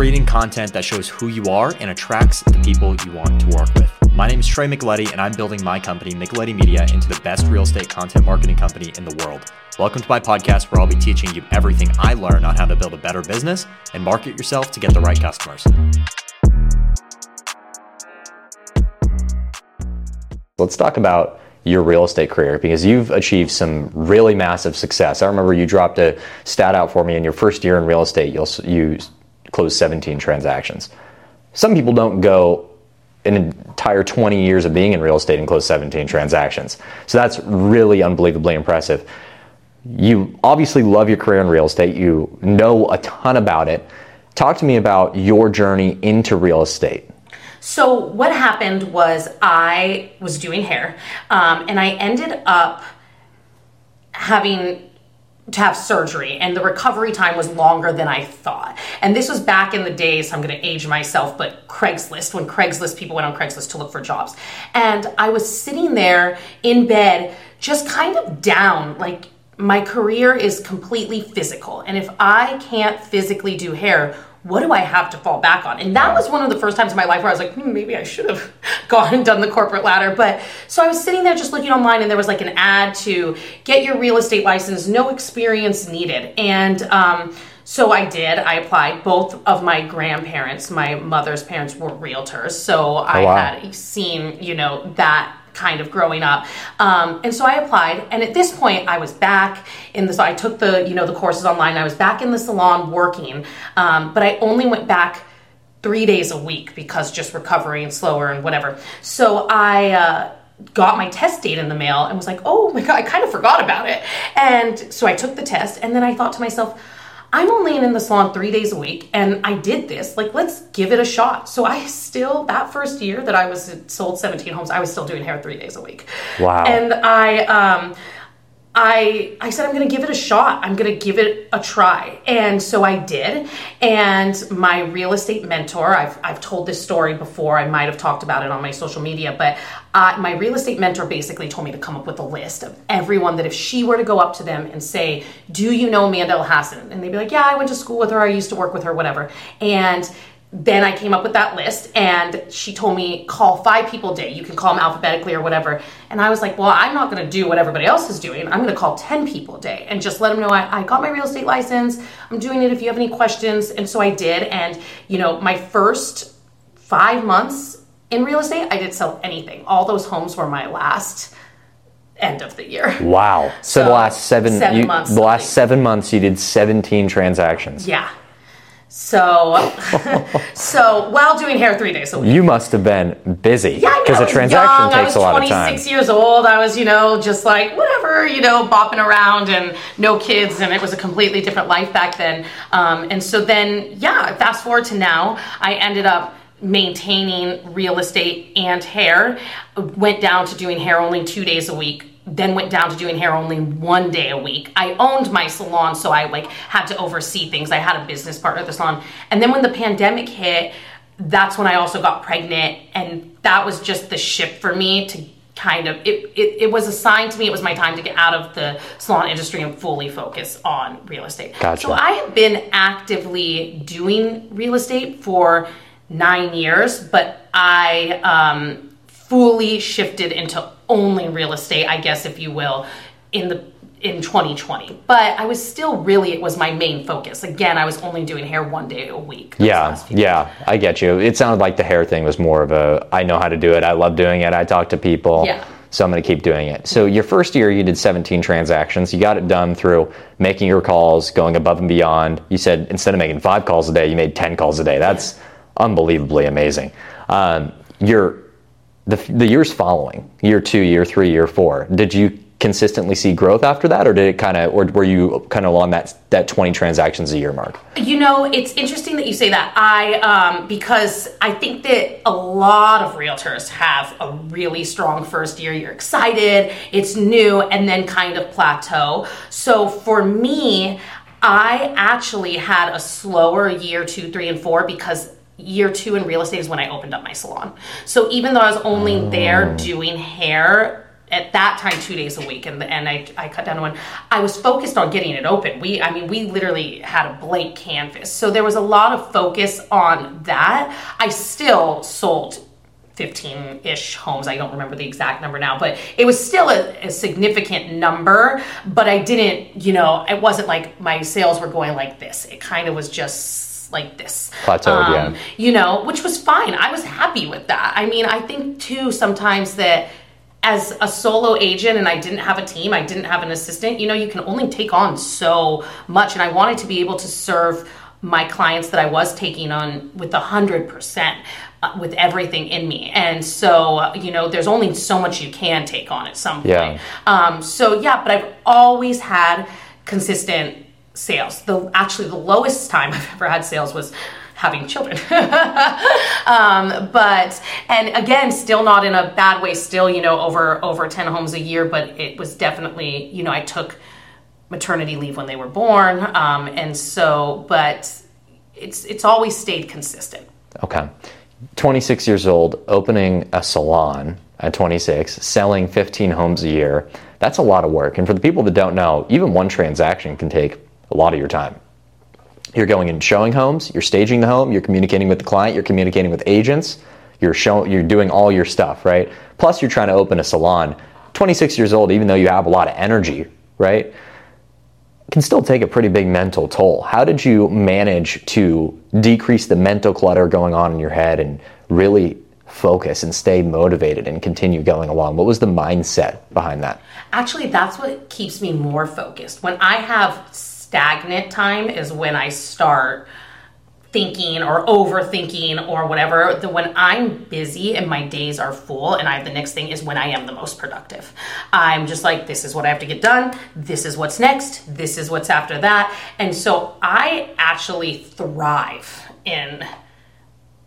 creating content that shows who you are and attracts the people you want to work with. My name is Trey Micheletti, and I'm building my company, Micheletti Media, into the best real estate content marketing company in the world. Welcome to my podcast, where I'll be teaching you everything I learned on how to build a better business and market yourself to get the right customers. Let's talk about your real estate career because you've achieved some really massive success. I remember you dropped a stat out for me in your first year in real estate, you'll, you closed 17 transactions. Some people don't go an entire 20 years of being in real estate and close 17 transactions. So that's really unbelievably impressive. You obviously love your career in real estate, you know a ton about it. Talk to me about your journey into real estate. So what happened was I was doing hair, um, and I ended up having to have surgery and the recovery time was longer than I thought. And this was back in the days, I'm going to age myself, but Craigslist, when Craigslist people went on Craigslist to look for jobs. And I was sitting there in bed just kind of down like my career is completely physical. And if I can't physically do hair, what do I have to fall back on? And that was one of the first times in my life where I was like, hmm, maybe I should have gone and done the corporate ladder. But so I was sitting there just looking online, and there was like an ad to get your real estate license, no experience needed. And um, so I did. I applied. Both of my grandparents, my mother's parents, were realtors. So I oh, wow. had seen, you know, that kind of growing up. Um, and so I applied, and at this point, I was back in the. So I took the you know the courses online. I was back in the salon working, um, but I only went back three days a week because just recovery and slower and whatever. So I. Uh, got my test date in the mail and was like, oh my God, I kind of forgot about it. And so I took the test and then I thought to myself, I'm only in the salon three days a week and I did this. Like, let's give it a shot. So I still, that first year that I was sold 17 homes, I was still doing hair three days a week. Wow. And I, um, I I said I'm going to give it a shot. I'm going to give it a try. And so I did. And my real estate mentor, I've I've told this story before. I might have talked about it on my social media, but uh, my real estate mentor basically told me to come up with a list of everyone that if she were to go up to them and say, "Do you know Amanda Elhassan?" and they'd be like, "Yeah, I went to school with her. I used to work with her, whatever." And then I came up with that list and she told me call five people a day. You can call them alphabetically or whatever. And I was like, well, I'm not going to do what everybody else is doing. I'm going to call 10 people a day and just let them know I, I, got my real estate license. I'm doing it if you have any questions. And so I did. And, you know, my first five months in real estate, I didn't sell anything. All those homes were my last end of the year. Wow. So, so the last seven, seven you, months. The last seven months, you did 17 transactions. Yeah. So, so while doing hair three days a week, you must have been busy. Yeah, because a transaction young. takes a lot of time. I was 26 years old. I was, you know, just like whatever, you know, bopping around and no kids, and it was a completely different life back then. Um, and so then, yeah, fast forward to now, I ended up maintaining real estate and hair. Went down to doing hair only two days a week then went down to doing hair only one day a week. I owned my salon, so I like had to oversee things. I had a business partner at the salon. And then when the pandemic hit, that's when I also got pregnant. And that was just the shift for me to kind of it, it, it was a sign to me it was my time to get out of the salon industry and fully focus on real estate. Gotcha. So I have been actively doing real estate for nine years, but I um, fully shifted into only real estate, I guess, if you will, in the in 2020 but i was still really it was my main focus again i was only doing hair one day a week yeah yeah i get you it sounded like the hair thing was more of a i know how to do it i love doing it i talk to people yeah so I'm going to keep doing it. So your first year, you did 17 transactions. You got it done through making your calls, going above and beyond. You said instead of making five calls a day, you made 10 calls a day. That's unbelievably amazing. Um, your the, the years following, year two, year three, year four, did you consistently see growth after that or did it kind of or were you kind of along that that 20 transactions a year mark? You know it's interesting that you say that. I um, because i think that a lot of realtors have a really strong first year you're excited it's new and then kind of plateau. So for me i actually had a slower year two three and four because year two in real estate is when I opened up my salon. So even though I was only there oh. doing hair, at that time two days a week and and I, I cut down to one i was focused on getting it open we i mean we literally had a blank canvas so there was a lot of focus on that i still sold 15 ish homes. I don't remember the exact number now, but it was still a, a, significant number. But I didn't, you know, it wasn't like my sales were going like this. It kind of was just like this. Plateaued, um, yeah. You know, which was fine. I was happy with that. I mean, I think too sometimes that as a solo agent and I didn't have a team, I didn't have an assistant, you know, you can only take on so much. And I wanted to be able to serve my clients that I was taking on with a hundred percent. Uh, with everything in me. And so, you know, there's only so much you can take on at some point. Yeah. Um, so yeah, but I've always had consistent sales. The actually the lowest time I've ever had sales was having children. um, but and again, still not in a bad way. Still, you know, over over ten homes a year. But it was definitely, you know, I took maternity leave when they were born, um, and so, but it's it's always stayed consistent. Okay. 26 years old, opening a salon at 26, selling 15 homes a year, that's a lot of work. And for the people that don't know, even one transaction can take a lot of your time. You're going and showing homes, you're staging the home, you're communicating with the client, you're communicating with agents, you're showing, you're doing all your stuff, right? Plus, you're trying to open a salon. 26 years old, even though you have a lot of energy, right? can still take a pretty big mental toll. How did you manage to decrease the mental clutter going on in your head and really focus and stay motivated and continue going along? What was the mindset behind that? Actually, that's what keeps me more focused. When I have stagnant time is when I start thinking or overthinking or whatever. The when i'm busy and my days are full and i the next thing is when i am the most productive. I'm just like this is what i have to get done. This is what's next. This is what's after that. And so i actually thrive in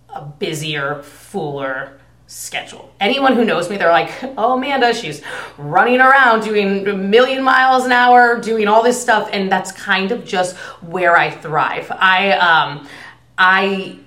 a busier fuller schedule. Anyone who knows me, they're like, oh, Amanda, she's running around doing a million miles an hour, doing all this stuff. And that's kind of just where I thrive. I, um, I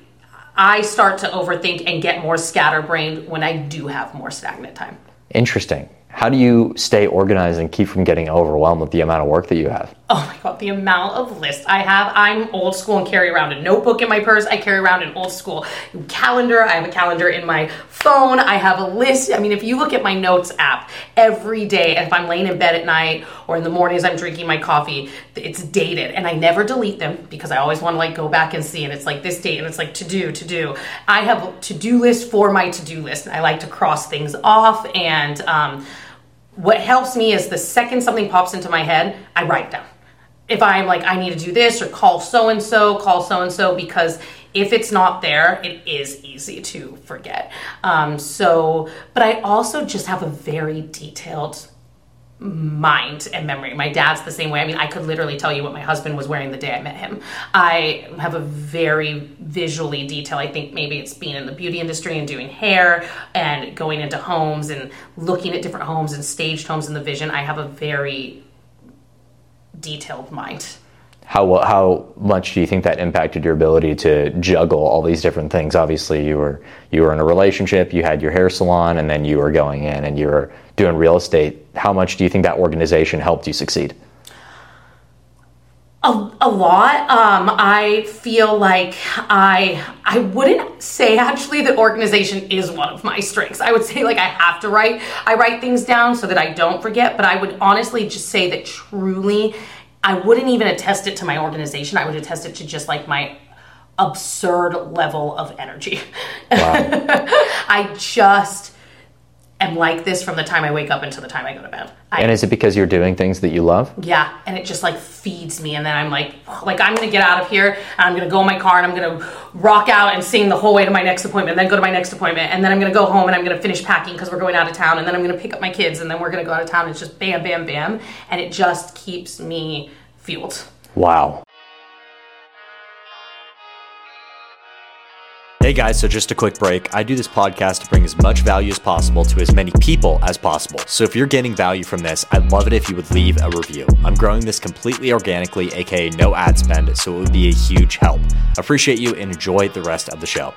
I start to overthink and get more scatterbrained when I do have more stagnant time. Interesting. How do you stay organized and keep from getting overwhelmed with the amount of work that you have? Oh my god, the amount of lists I have. I'm old school and carry around a notebook in my purse. I carry around an old school calendar. I have a calendar in my phone. I have a list. I mean, if you look at my notes app every day, if I'm laying in bed at night or in the mornings I'm drinking my coffee, it's dated and I never delete them because I always want to like go back and see and it's like this date and it's like to do, to do. I have to-do list for my to-do list. I like to cross things off and um, what helps me is the second something pops into my head, I write down if I'm like, I need to do this or call so and so, call so and so, because if it's not there, it is easy to forget. Um, so, but I also just have a very detailed mind and memory. My dad's the same way. I mean, I could literally tell you what my husband was wearing the day I met him. I have a very visually detailed. I think maybe it's being in the beauty industry and doing hair and going into homes and looking at different homes and staged homes in the vision. I have a very detailed mind. How, how much do you think that impacted your ability to juggle all these different things? Obviously, you were you were in a relationship, you had your hair salon, and then you were going in and you were doing real estate. How much do you think that organization helped you succeed? A, a lot. Um, I feel like I I wouldn't say actually that organization is one of my strengths. I would say like I have to write I write things down so that I don't forget. But I would honestly just say that truly, I wouldn't even attest it to my organization. I would attest it to just like my absurd level of energy. Wow. I just am like this from the time I wake up until the time I go to bed. I, and is it because you're doing things that you love? Yeah, and it just like feeds me, and then I'm like, like I'm gonna get out of here, and I'm gonna go in my car, and I'm gonna rock out and sing the whole way to my next appointment, and then go to my next appointment, and then I'm gonna go home and I'm gonna finish packing because we're going out of town, and then I'm gonna pick up my kids, and then we're gonna go out of town. It's just bam, bam, bam, and it just keeps me fueled. Wow. Hey guys, so just a quick break. I do this podcast to bring as much value as possible to as many people as possible. So if you're getting value from this, I'd love it if you would leave a review. I'm growing this completely organically, aka no ad spend, so it would be a huge help. Appreciate you and enjoy the rest of the show.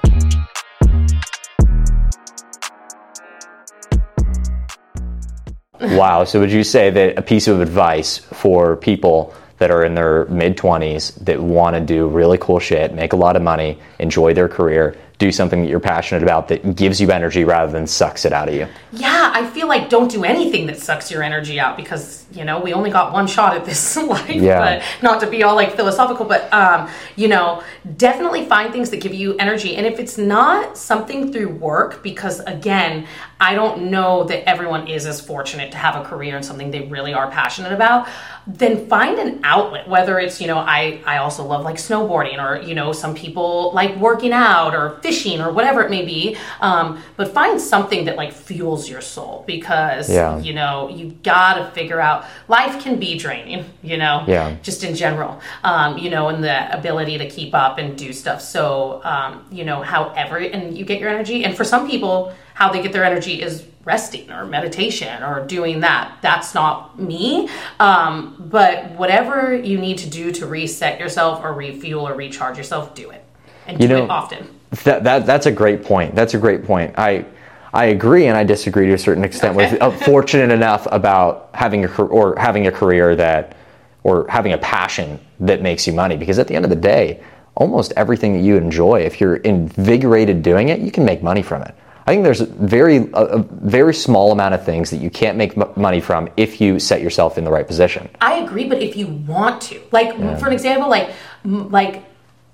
wow. So would you say that a piece of advice for people that are in their mid 20s that want to do really cool shit, make a lot of money, enjoy their career, do something that you're passionate about that gives you energy rather than sucks it out of you. Yeah, I feel like don't do anything that sucks your energy out because, you know, we only got one shot at this life. Yeah. But not to be all like philosophical, but, um, you know, definitely find things that give you energy. And if it's not something through work, because again, I don't know that everyone is as fortunate to have a career in something they really are passionate about, then find an outlet, whether it's, you know, I, I also love like snowboarding or, you know, some people like working out or fishing or whatever it may be. Um, but find something that like fuels your soul because, Yeah. you know, you gotta figure out life can be draining, you know, Yeah. just in general, um, you know, and the ability to keep up and do stuff. So, um, you know, however, and you get your energy. And for some people, how they get their energy is resting or meditation or doing that. That's not me. Um, but whatever you need to do to reset yourself or refuel or recharge yourself, do it. And You do know- it often. That, that that's a great point. That's a great point. I I agree and I disagree to a certain extent Okay. with uh, fortunate enough about having a or having a career that or having a passion that makes you money because at the end of the day, almost everything that you enjoy if you're invigorated doing it, you can make money from it. I think there's a very a, a very small amount of things that you can't make m- money from if you set yourself in the right position. I agree, but if you want to, like for an example, like like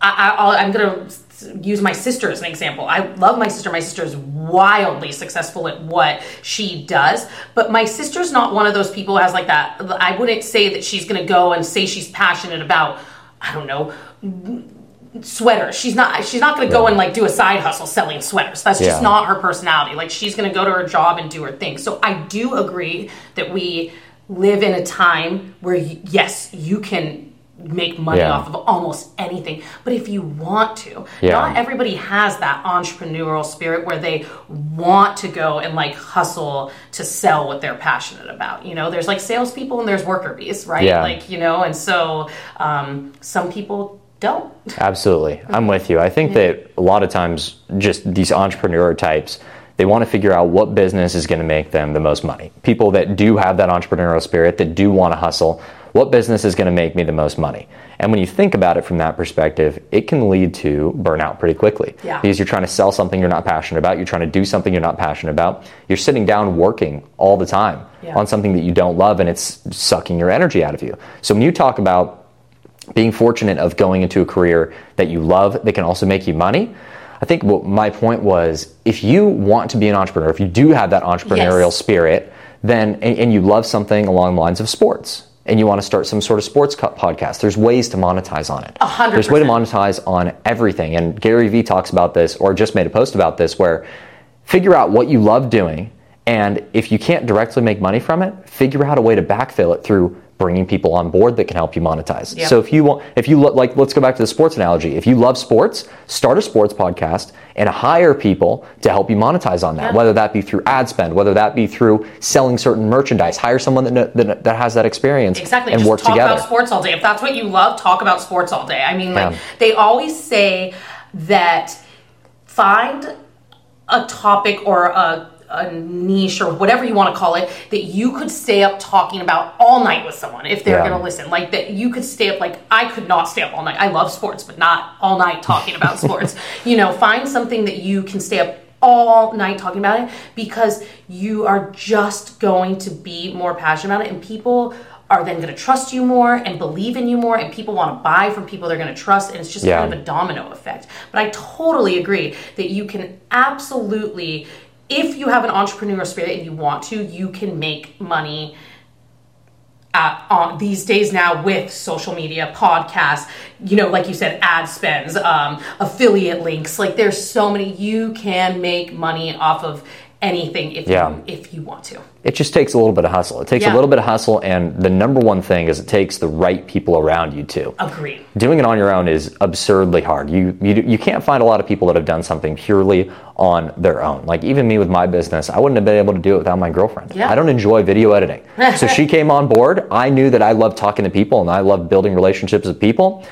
I, I'm gonna use my sister as an example. I love my sister. My sister is wildly successful at what she does, but my sister's not one of those people who has like that. I wouldn't say that she's gonna go and say she's passionate about. I don't know sweaters. She's not she's not going to go and like do a side hustle selling sweaters. That's just Yeah. not her personality. Like she's going to go to her job and do her thing. So I do agree that we live in a time where y- yes, you can make money Yeah. off of almost anything. But if you want to, Yeah. not everybody has that entrepreneurial spirit where they want to go and like hustle to sell what they're passionate about. You know, there's like salespeople and there's worker bees, right? Yeah. Like, you know, and so um, some people don't. Absolutely. I'm with you. I think that a lot of times, just these entrepreneur types, they want to figure out what business is going to make them the most money. People that do have that entrepreneurial spirit, that do want to hustle, what business is going to make me the most money? And when you think about it from that perspective, it can lead to burnout pretty quickly. Yeah. Because you're trying to sell something you're not passionate about, you're trying to do something you're not passionate about, you're sitting down working all the time Yeah. on something that you don't love, and it's sucking your energy out of you. So when you talk about being fortunate of going into a career that you love that can also make you money. I think what my point was if you want to be an entrepreneur, if you do have that entrepreneurial Yes. spirit, then and, and you love something along the lines of sports and you want to start some sort of sports podcast, there's ways to monetize on it. hundred There's way to monetize on everything. And Gary Vee talks about this or just made a post about this where figure out what you love doing and if you can't directly make money from it, figure out a way to backfill it through bringing people on board that can help you monetize. Yep. So if you want, if you lo- like, let's go back to the sports analogy. If you love sports, start a sports podcast and hire people to help you monetize on that. Yeah. Whether that be through ad spend, whether that be through selling certain merchandise, hire someone that that, that has that experience Exactly. and Just work talk together. about sports all day. If that's what you love, talk about sports all day. I mean, like Yeah. they always say that find a topic or a, a niche or whatever you want to call it that you could stay up talking about all night with someone if they're Yeah. going to listen. Like that you could stay up like I could not stay up all night. I love sports, but not all night talking about sports. You know, find something that you can stay up all night talking about it because you are just going to be more passionate about it and people are then going to trust you more and believe in you more and people want to buy from people they're going to trust and it's just Yeah. kind of a domino effect but i totally agree that you can absolutely if you have an entrepreneurial spirit and you want to you can make money uh, on these days now with social media podcasts you know like you said ad spends um, affiliate links. Like there's so many you can make money off of anything if Yeah. you if you want to it just takes a little bit of hustle. It takes a little bit of hustle, and the number one thing is it takes the right people around you too. agree Doing it on your own is absurdly hard. You, you you can't find a lot of people that have done something purely on their own. Like even me with my business, I wouldn't have been able to do it without my girlfriend. Yeah. I don't enjoy video editing, so she came on board. I knew that I love talking to people and I love building relationships with people.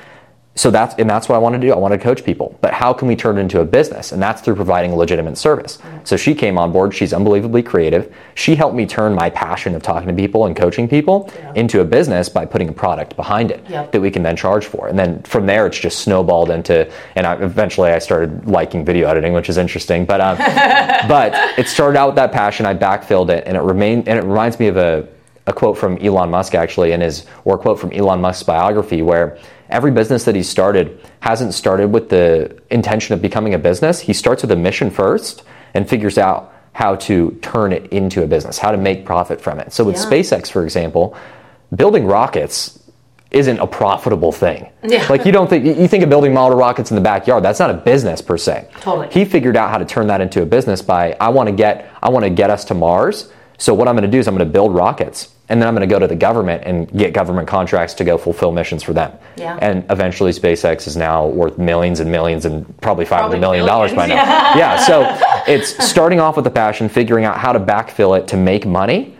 So that's and that's what I want to do. I want to coach people. But how can we turn it into a business? And that's through providing a legitimate service. So she came on board. She's unbelievably creative. She helped me turn my passion of talking to people and coaching people Yeah. into a business by putting a product behind it Yep. that we can then charge for. And then from there, it's just snowballed into. And I, eventually, I started liking video editing, which is interesting. But um, but it started out with that passion. I backfilled it, and it remained. And it reminds me of a a quote from Elon Musk actually in his or a quote from Elon Musk's biography where every business that he started hasn't started with the intention of becoming a business. He starts with a mission first and figures out how to turn it into a business, how to make profit from it. So with Yeah. SpaceX, for example, building rockets isn't a profitable thing. Yeah. Like you don't think you think of building model rockets in the backyard. That's not a business per se. Totally. He figured out how to turn that into a business by I want to get I want to get us to Mars. So what I'm going to do is I'm going to build rockets and then I'm going to go to the government and get government contracts to go fulfill missions for them. Yeah. And eventually SpaceX is now worth millions and millions and probably 500 Probably million dollars by now. yeah, so it's starting off with a passion, figuring out how to backfill it to make money,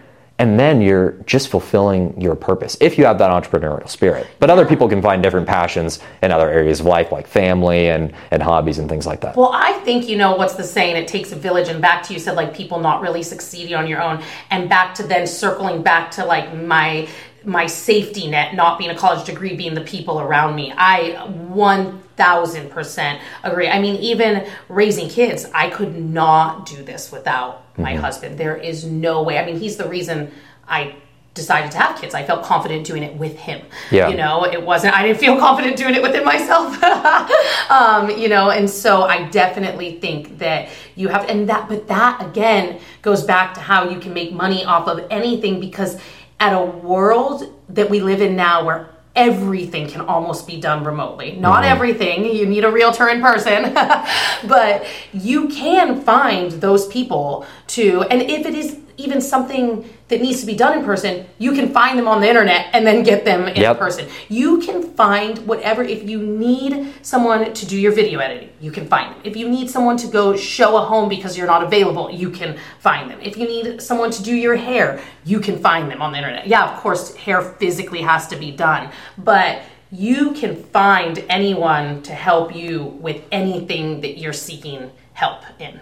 and then you're just fulfilling your purpose if you have that entrepreneurial spirit. But other people can find different passions in other areas of life, like family and, and hobbies and things like that. Well, I think you know what's the saying. It takes a village, and back to you said like people not really succeeding on your own, and back to then circling back to like my my safety net not being a college degree, being the people around me. I one thousand percent agree. I mean, even raising kids, I could not do this without my husband. There is no way. I mean, he's the reason I decided to have kids. I felt confident doing it with him. Yeah. You know, it wasn't, I didn't feel confident doing it within myself. um, you know, and so I definitely think that you have, and that, but that again goes back to how you can make money off of anything because at a world that we live in now where everything can almost be done remotely. Not mm-hmm. everything, you need a realtor in person, but you can find those people to, and if it is even something that needs to be done in person, you can find them on the internet and then get them in Yep. person. You can find whatever, if you need someone to do your video editing, you can find them. If you need someone to go show a home because you're not available, you can find them. If you need someone to do your hair, you can find them on the internet. Yeah, of course, hair physically has to be done, but you can find anyone to help you with anything that you're seeking help in.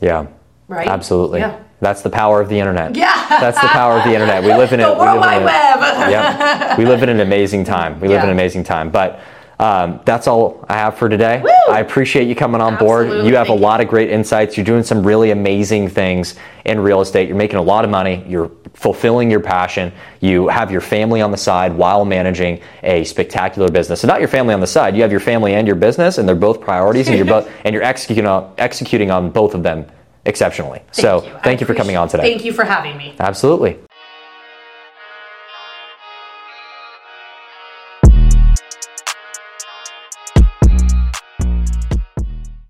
Yeah. Right? Absolutely. Yeah. That's the power of the internet. Yeah. That's the power of the internet. We live in The it. we World live Wide Web. Yep. We live in an amazing time. We live in an amazing time. But um, that's all I have for today. Woo! I appreciate you coming on board. You have a lot of great insights. You're doing some really amazing things in real estate. You're making a lot of money. You're fulfilling your passion. You have your family on the side while managing a spectacular business. So not your family on the side. You have your family and your business, and they're both priorities, and you're both and you're executing on executing on both of them exceptionally. so you. I thank you for coming on today. Thank you for having me. Absolutely.